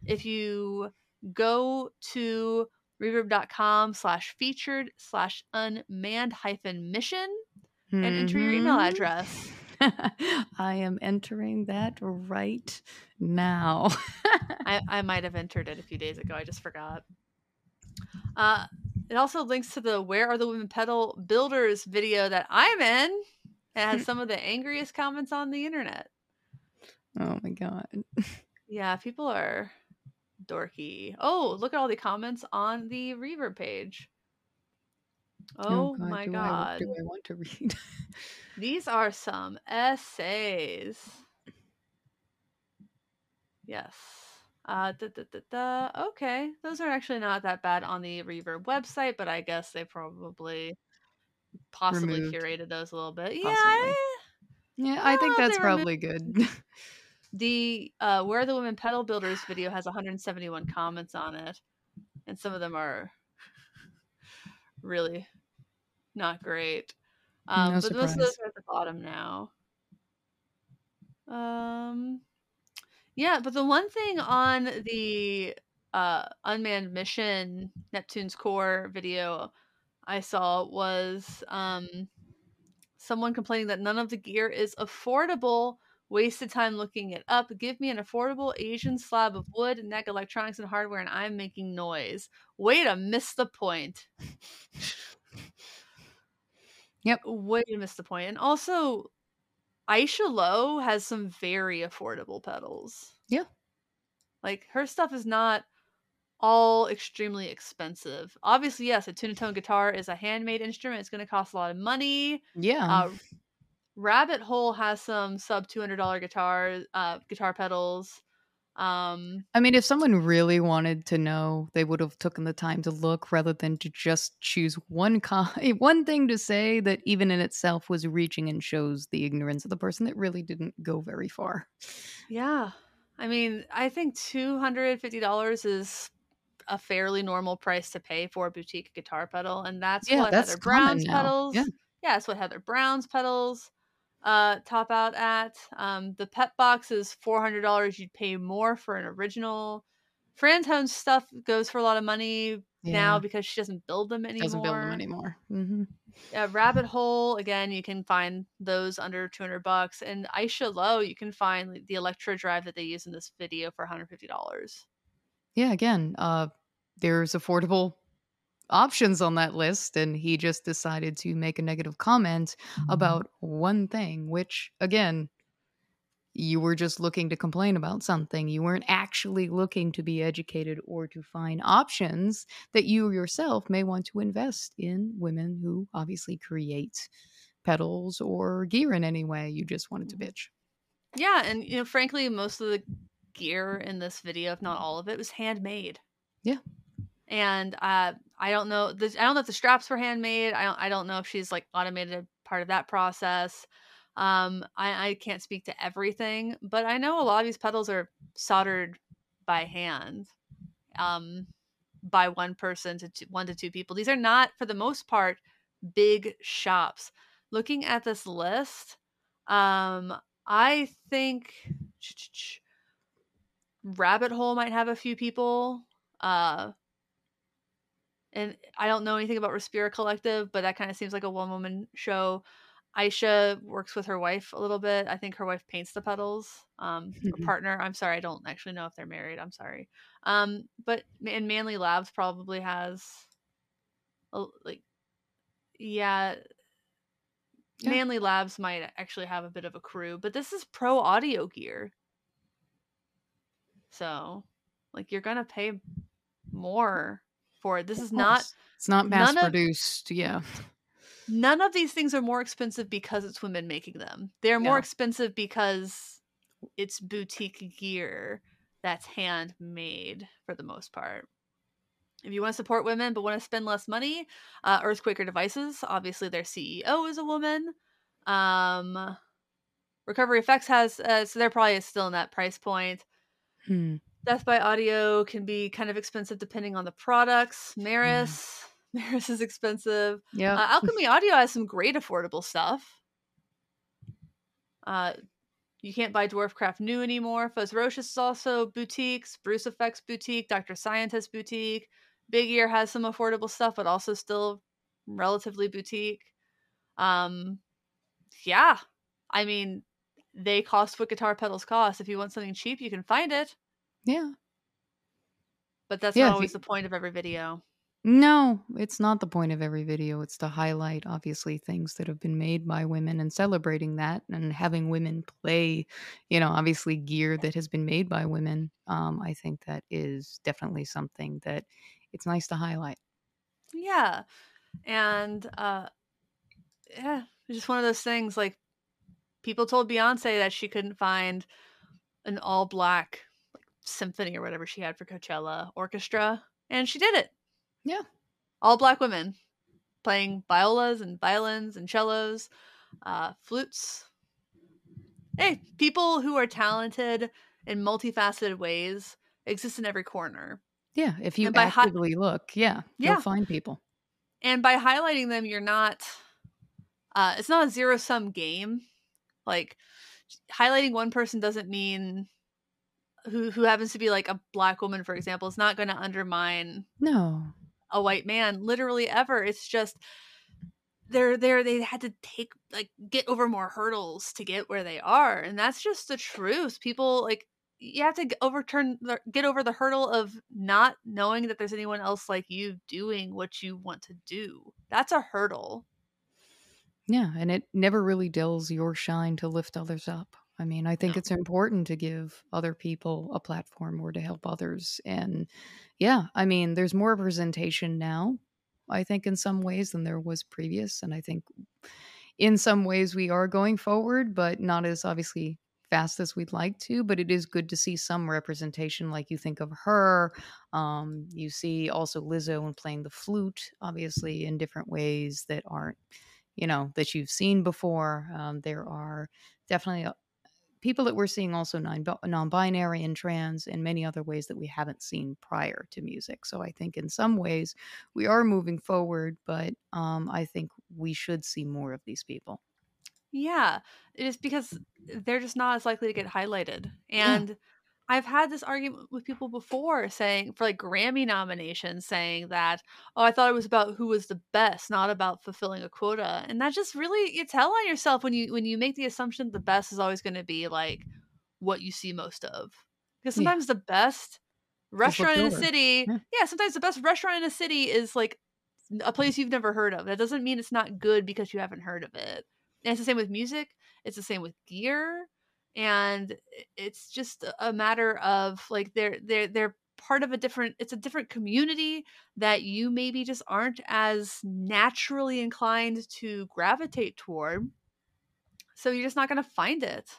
if you go to reverb.com slash featured slash unmanned hyphen mission and enter your email Mhm. address I am entering that right now. I, I might have entered it a few days ago i just forgot uh, it also links to the where are the women pedal builders video that i'm in it has some of the angriest comments on the internet oh my god. Yeah, people are dorky. Oh, look at all the comments on the reverb page. Oh, my do god. I, do I want to read? These are some essays. Yes. Uh, da, da, da, da. Okay, those are actually not that bad on the Reverb website, but I guess they probably possibly Removed. curated those a little bit. Yeah, I- yeah, I I think that's they removed- probably good. the uh, Where the Women Pedal Builders video has 171 comments on it, and some of them are really not great. Um, No but most of those are at the bottom now. Um, yeah, but the one thing on the uh, unmanned mission Neptune's core video I saw was um, someone complaining that none of the gear is affordable. Wasted time looking it up. Give me an affordable Asian slab of wood, neck, electronics, and hardware, and I'm making noise. Way to miss the point. Yep. Way to miss the point. And also, Aisha Lowe has some very affordable pedals. Yeah. Like her stuff is not all extremely expensive. Obviously, yes, a tunatone guitar is a handmade instrument. It's going to cost a lot of money. yeah. Uh, Rabbit Hole has some sub two hundred dollar guitar uh, guitar pedals. Um, I mean, if someone really wanted to know, they would have taken the time to look rather than to just choose one con- one thing to say that even in itself was reaching and shows the ignorance of the person that really didn't go very far. yeah, I mean, I think two hundred fifty dollars is a fairly normal price to pay for a boutique guitar pedal, and that's Yeah, what that's Heather Brown's now. pedals. Yeah. yeah, that's what Heather Brown's pedals uh top out at. Um the pet box is four hundred dollars. You'd pay more for an original. Frantone's stuff goes for a lot of money now because she doesn't build them anymore. Doesn't build them anymore. hmm Uh, Rabbit Hole again, you can find those under two hundred bucks, and Aisha Low, you can find the Electra Drive that they use in this video for one hundred fifty dollars. Yeah, again, uh, there's affordable options on that list, and he just decided to make a negative comment mm-hmm. about one thing, which, again, you were just looking to complain about something. You weren't actually looking to be educated or to find options that you yourself may want to invest in women who obviously create pedals or gear in any way. You just wanted to mm-hmm. bitch. Yeah, and you know, frankly, most of the gear in this video, if not all of it, was handmade. Yeah. And uh, I don't know. The, I don't know if the straps were handmade. I don't. I don't know if she's like automated part of that process. Um, I, I can't speak to everything, but I know a lot of these pedals are soldered by hand, um, by one person to two, one to two people. These are not, for the most part, big shops. Looking at this list, um, I think Rabbit Hole might have a few people. Uh, and I don't know anything about Respira Collective, but that kind of seems like a one woman show. Aisha works with her wife a little bit. I think her wife paints the pedals. Um, her partner. I'm sorry, I don't actually know if they're married. I'm sorry. Um, but and Manley Labs probably has, a, like, yeah, yeah, Manley Labs might actually have a bit of a crew, but this is pro audio gear. So, like, you're gonna pay more for it. This is not. It's not mass produced. Of, yeah. None of these things are more expensive because it's women making them. They're more yeah. expensive because it's boutique gear that's handmade for the most part. If you want to support women but want to spend less money, uh, Earthquaker Devices, obviously their CEO is a woman. Um, Recovery Effects has, uh, so they're probably still in that price point. Hmm. Death by Audio can be kind of expensive depending on the products. Meris, yeah. Meris is expensive. Yeah. Uh, Alchemy Audio has some great affordable stuff. Uh, you can't buy Dwarfcraft new anymore. Fuzzrocious is also boutiques. Bruce Effects boutique. Dr. Scientist boutique. Big Ear has some affordable stuff, but also still relatively boutique. Um, yeah, I mean, they cost what guitar pedals cost. If you want something cheap, you can find it. Yeah. But that's yeah, not always you... the point of every video. No, it's not the point of every video. It's to highlight, obviously, things that have been made by women and celebrating that and having women play, you know, obviously gear that has been made by women. Um, I think that is definitely something that it's nice to highlight. Yeah. And uh yeah, just one of those things like people told Beyonce that she couldn't find an all black symphony or whatever she had for Coachella orchestra and she did it. Yeah. All black women playing violas and violins and cellos, uh flutes. Hey, people who are talented in multifaceted ways exist in every corner. Yeah, if you actively hi- look, yeah, yeah, you'll find people. And by highlighting them, you're not. Uh, it's not a zero sum game. Like highlighting one person doesn't mean who who happens to be like a black woman, for example, is not going to undermine no. a white man literally ever. It's just they're there they had to take like get over more hurdles to get where they are and that's just the truth. People like you have to overturn the, get over the hurdle of not knowing that there's anyone else like you doing what you want to do. That's a hurdle. Yeah and it never really dulls your shine to lift others up i mean i think it's important to give other people a platform or to help others and yeah i mean there's more representation now i think in some ways than there was previous and i think in some ways we are going forward but not as obviously fast as we'd like to, but it is good to see some representation. Like you think of her, um, you see also Lizzo and playing the flute, obviously in different ways that aren't, you know, that you've seen before. Um, there are definitely people that we're seeing also non binary and trans and many other ways that we haven't seen prior to music. So I think in some ways we are moving forward, but um, I think we should see more of these people. Yeah, it is because they're just not as likely to get highlighted. And yeah. I've had this argument with people before saying for like Grammy nominations saying that, oh, I thought it was about who was the best, not about fulfilling a quota. And that just really you tell on yourself when you when you make the assumption the best is always going to be like what you see most of. Because sometimes yeah. the best restaurant in a city, yeah. yeah, sometimes the best restaurant in a city is like a place you've never heard of. That doesn't mean it's not good because you haven't heard of it. And it's the same with music, it's the same with gear. And it's just a matter of like they're they're they're part of a different it's a different community that you maybe just aren't as naturally inclined to gravitate toward. So you're just not gonna find it.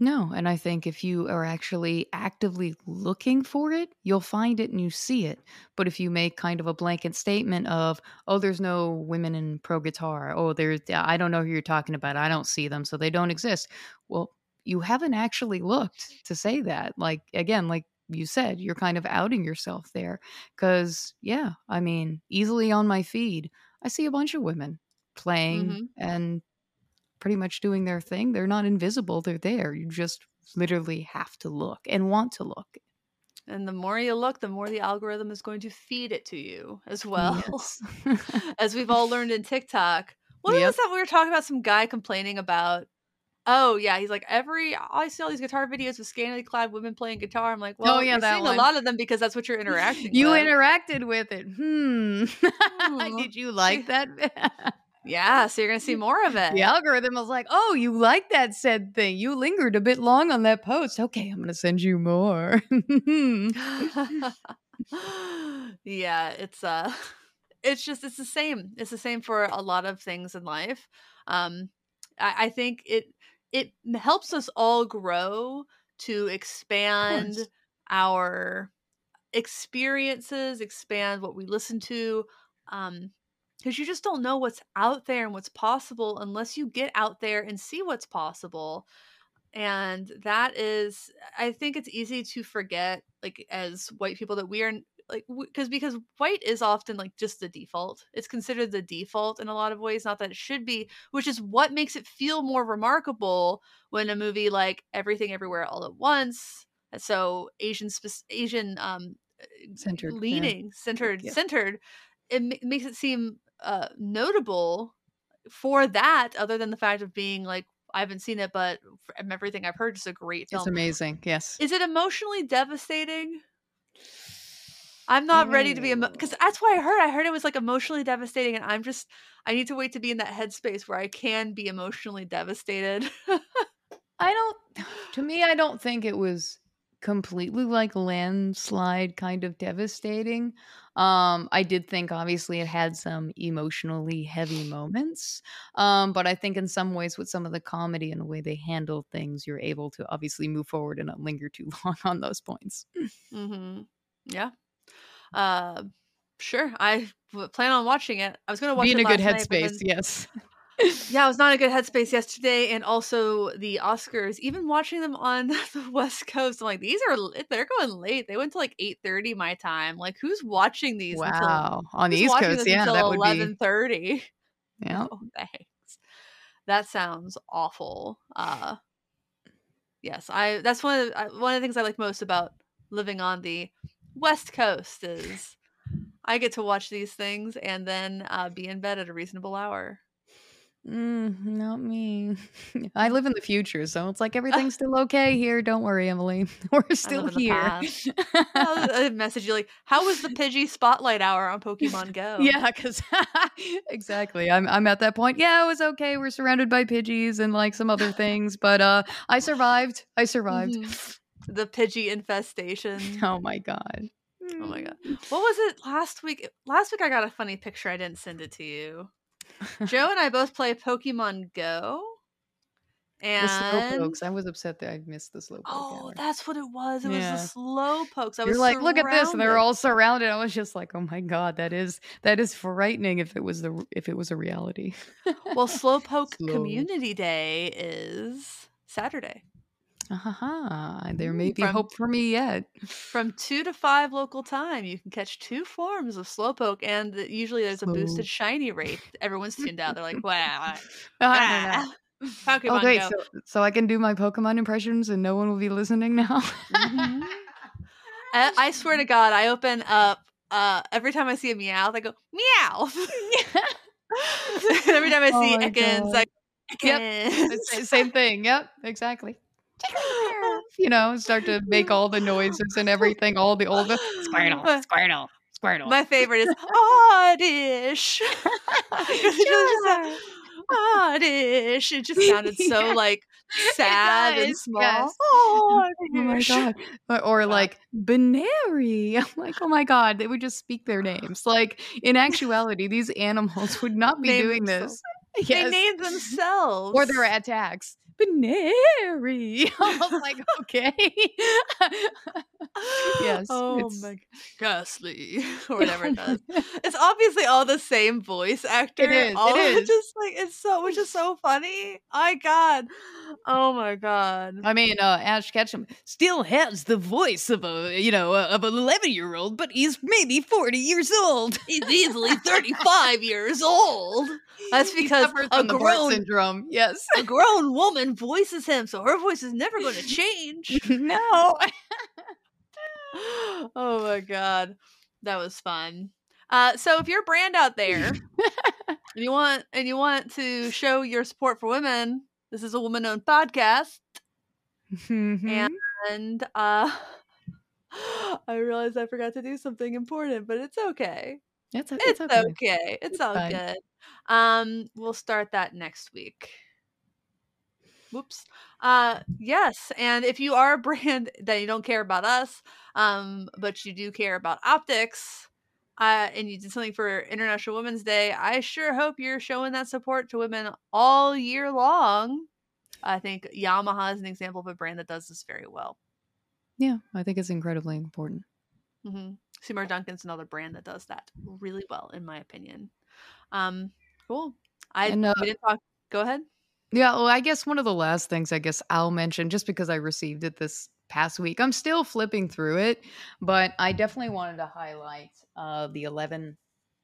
No, and I think if you are actually actively looking for it, you'll find it and you see it. But if you make kind of a blanket statement of, "Oh, there's no women in pro guitar. Oh, there's I don't know who you're talking about. I don't see them, so they don't exist." Well, you haven't actually looked to say that. Like again, like you said, you're kind of outing yourself there cuz yeah, I mean, easily on my feed, I see a bunch of women playing Mhm. and pretty much doing their thing. They're not invisible, they're there. You just literally have to look and want to look. And the more you look, the more the algorithm is going to feed it to you as well. Yes. As we've all learned in TikTok. What Yep. was that we were talking about some guy complaining about? Oh yeah, he's like every I see all these guitar videos with scantily clad women playing guitar. I'm like, well, Oh, yeah, you're seeing one. a lot of them because that's what you're interacting with. You with. interacted with it. Hmm. Hmm. Did you like that? yeah, so you're gonna see more of it. the algorithm was like, "Oh, you like that said thing. You lingered a bit long on that post. Okay, I'm going to send you more." yeah, it's uh it's just it's the same. It's the same for a lot of things in life. Um I, I think it it helps us all grow to expand our experiences, expand what we listen to. Um because you just don't know what's out there and what's possible unless you get out there and see what's possible and that is i think it's easy to forget like as white people that we are like because because white is often like just the default it's considered the default in a lot of ways not that it should be which is what makes it feel more remarkable when a movie like everything everywhere all at once so asian asian um Centered, yeah. leaning centered Yeah. centered it makes it seem uh notable for that other than the fact of being like I haven't seen it, but from everything I've heard, it's a great film. It's amazing. Yes. Is it emotionally devastating? I'm not ready to be because that's why I heard. I heard it was like emotionally devastating, and I'm just I need to wait to be in that headspace where I can be emotionally devastated. I don't to me I don't think it was completely like landslide kind of devastating. Um I did think obviously it had some emotionally heavy moments. Um but I think in some ways with some of the comedy and the way they handle things you're able to obviously move forward and not linger too long on those points. mm-hmm. Yeah. Uh, sure. I plan on watching it. I was gonna watch Be in a good last night, but headspace, yes. yeah, I was not in a good headspace yesterday, and also the Oscars. Even watching them on the West Coast, I'm like, these are they're going late. They went to like eight thirty my time. Like, who's watching these? until, Wow. On the East Coast, yeah, until that would be eleven thirty. yeah. Oh, thanks. That sounds awful. Uh, yes, I. That's one of the, one of the things I like most about living on the West Coast is I get to watch these things and then uh, be in bed at a reasonable hour. Mm, not me. I live in the future, so it's like everything's still okay here. Don't worry, Emily. We're still here. I'll message you like, "How was the Pidgey Spotlight Hour on Pokemon Go?" yeah, because exactly. I'm I'm at that point. Yeah, it was okay. We're surrounded by Pidgeys and like some other things, but uh I survived. I survived. Mhm. the Pidgey infestation. Oh my god. Oh my god. What was it last week? Last week I got a funny picture. I didn't send it to you. Joe and I both play Pokemon Go. The And slowpokes. I was upset that I missed the slowpoke. oh, hour. that's what it was. It Yeah. was the slow pokes. I You're was like, look at this, and they're all surrounded. I was just like, oh my god, that is that is frightening. If it was the if it was a reality. Well, Slowpoke Slow. Community Day is Saturday Aha, there may Mm, be from- hope for me yet. from two to five local time. You can catch two forms of Slowpoke, and the- usually there's a boosted shiny rate. Everyone's tuned out. They're like, wow. Ah, Pokemon oh great, Go. so so I can do my Pokemon impressions and no one will be listening now. Mhm. I, I swear to God, I open up uh, every time I see a meow, I go meow. every time I Oh see my Ekans, I Yep, Ekans. The same thing. Yep, exactly. You know, start to make all the noises and everything, all the old Squirtle, Squirtle, Squirtle. My favorite is Oddish. It just Oddish. It just sounded so Yeah. like sad and small. yes. Oh my god. Or, or like Benary. I'm like, oh my god, they would just speak their names. Like in actuality, these animals would not be Name doing themselves. this. They Yes. named themselves. or their attacks. Binary. I was like, okay. yes. Oh my ghastly or whatever it does. It's obviously all the same voice actor. is, it all is. just like it's so which is so funny. My God. Oh my God. I mean, uh, Ash Ketchum still has the voice of a, you know, of an eleven-year-old, but he's maybe forty years old. He's easily 35 years old. That's because a grown syndrome. Yes. a grown woman voices him, so her voice is never going to change. no. oh my god, that was fun. Uh, so if you're a brand out there and you want and you want to show your support for women, this is a woman-owned podcast, Mhm. and uh, I realized I forgot to do something important, but it's okay. It's, It's, it's okay. okay. It's, It's all fine. good. Um, we'll start that next week. Whoops. Uh, yes, and if you are a brand that you don't care about us, um, but you do care about optics, uh, and you did something for International Women's Day, I sure hope you're showing that support to women all year long. I think Yamaha is an example of a brand that does this very well. Yeah, I think it's incredibly important. Mm-hmm. Seymour Duncan's another brand that does that really well, in my opinion. Um, cool. I And, uh, we didn't talk. Go ahead. Yeah, well, I guess one of the last things I guess I'll mention, just because I received it this past week, I'm still flipping through it, but I definitely wanted to highlight uh, the 11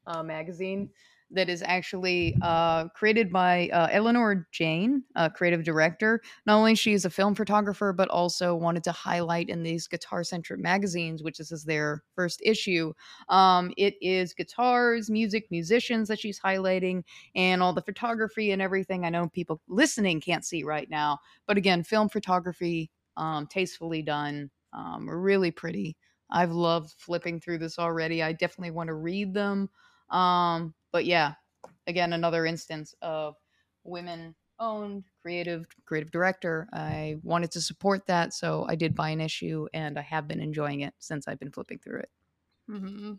uh, magazine that is actually uh, created by uh, Eleanor Jane, a creative director. Not only she is a film photographer, but also wanted to highlight in these guitar-centric magazines, which this is their first issue. Um, it is guitars, music, musicians that she's highlighting and all the photography and everything. I know people listening can't see right now, but again, film photography, um, tastefully done, um, really pretty. I've loved flipping through this already. I definitely want to read them. Um, but yeah, again, another instance of women owned creative creative director. I wanted to support that, so I did buy an issue, and I have been enjoying it since I've been flipping through it. Mm-hmm.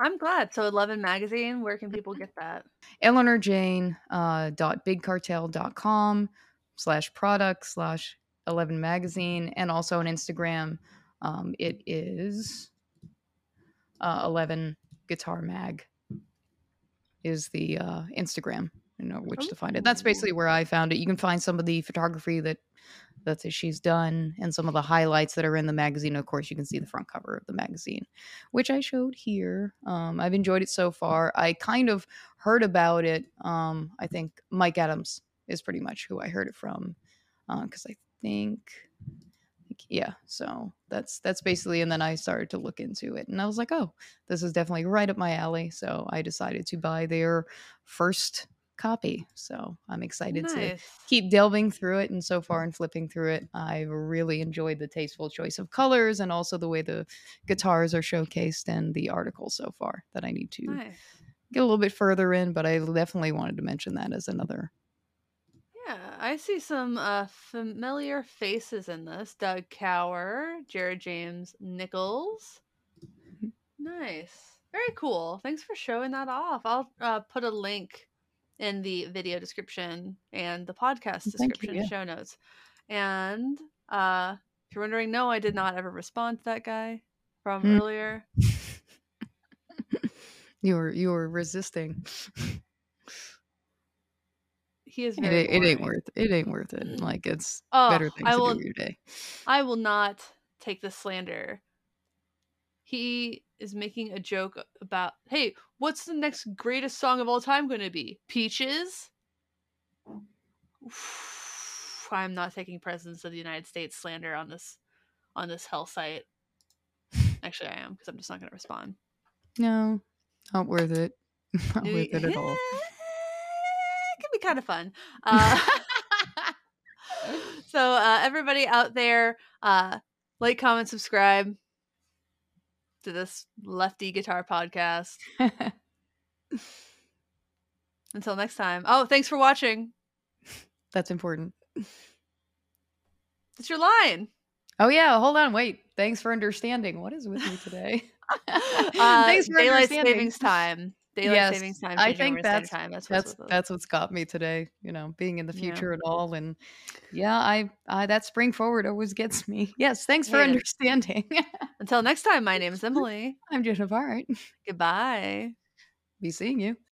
I'm glad. So, Eleven Magazine. Where can people get that? Eleanor Jane uh, slash product slash 11 magazine and also on Instagram. Um, it is uh, 11 guitar mag is the uh, Instagram. I know which to find it. That's basically where I found it. You can find some of the photography that that she's done and some of the highlights that are in the magazine. Of course, you can see the front cover of the magazine, which I showed here. Um, I've enjoyed it so far. I kind of heard about it. Um, I think Mike Adams is pretty much who I heard it from, because I think, yeah. So that's that's basically, and then I started to look into it, and I was like, oh, this is definitely right up my alley. So I decided to buy their first copy. So I'm excited to keep delving through it and so far and flipping through it i've really enjoyed the tasteful choice of colors and also the way the guitars are showcased and the article so far that i need to Nice. get a little bit further in but i definitely wanted to mention that as another Yeah, I see some uh, familiar faces in this. Doug Cower, Jared James Nichols. Nice. Very cool. Thanks for showing that off. I'll uh, put a link in the video description and the podcast Thank you, description yeah. show notes. And uh, if you're wondering, no, I did not ever respond to that guy from Hmm. earlier. you were you were resisting He is it, it ain't worth it ain't worth it like it's Oh, better things I to do your day I will not take the slander. He is making a joke about, hey, what's the next greatest song of all time going to be? Peaches? I'm not taking Presidents of the United States slander on this on this hell site. Actually, I am because I'm just not going to respond. no not worth it not worth it at all be kind of fun. Uh, so uh, everybody out there, uh, like, comment, subscribe to this lefty guitar podcast. Until next time. Oh, thanks for watching. that's important It's your line. Oh yeah, hold on, wait. Thanks for understanding. What is with me today? Uh, Thanks for daylight understanding. savings time. Daylight Yes, savings time, I think over to standard that's time. That's what's that's with that's what's got me today, you know, being in the Yeah. future and all, and yeah, I I that spring forward always gets me. Yes, thanks for understanding. Until next time, my name is Emily. I'm Jennifer. Right. Goodbye. Be seeing you.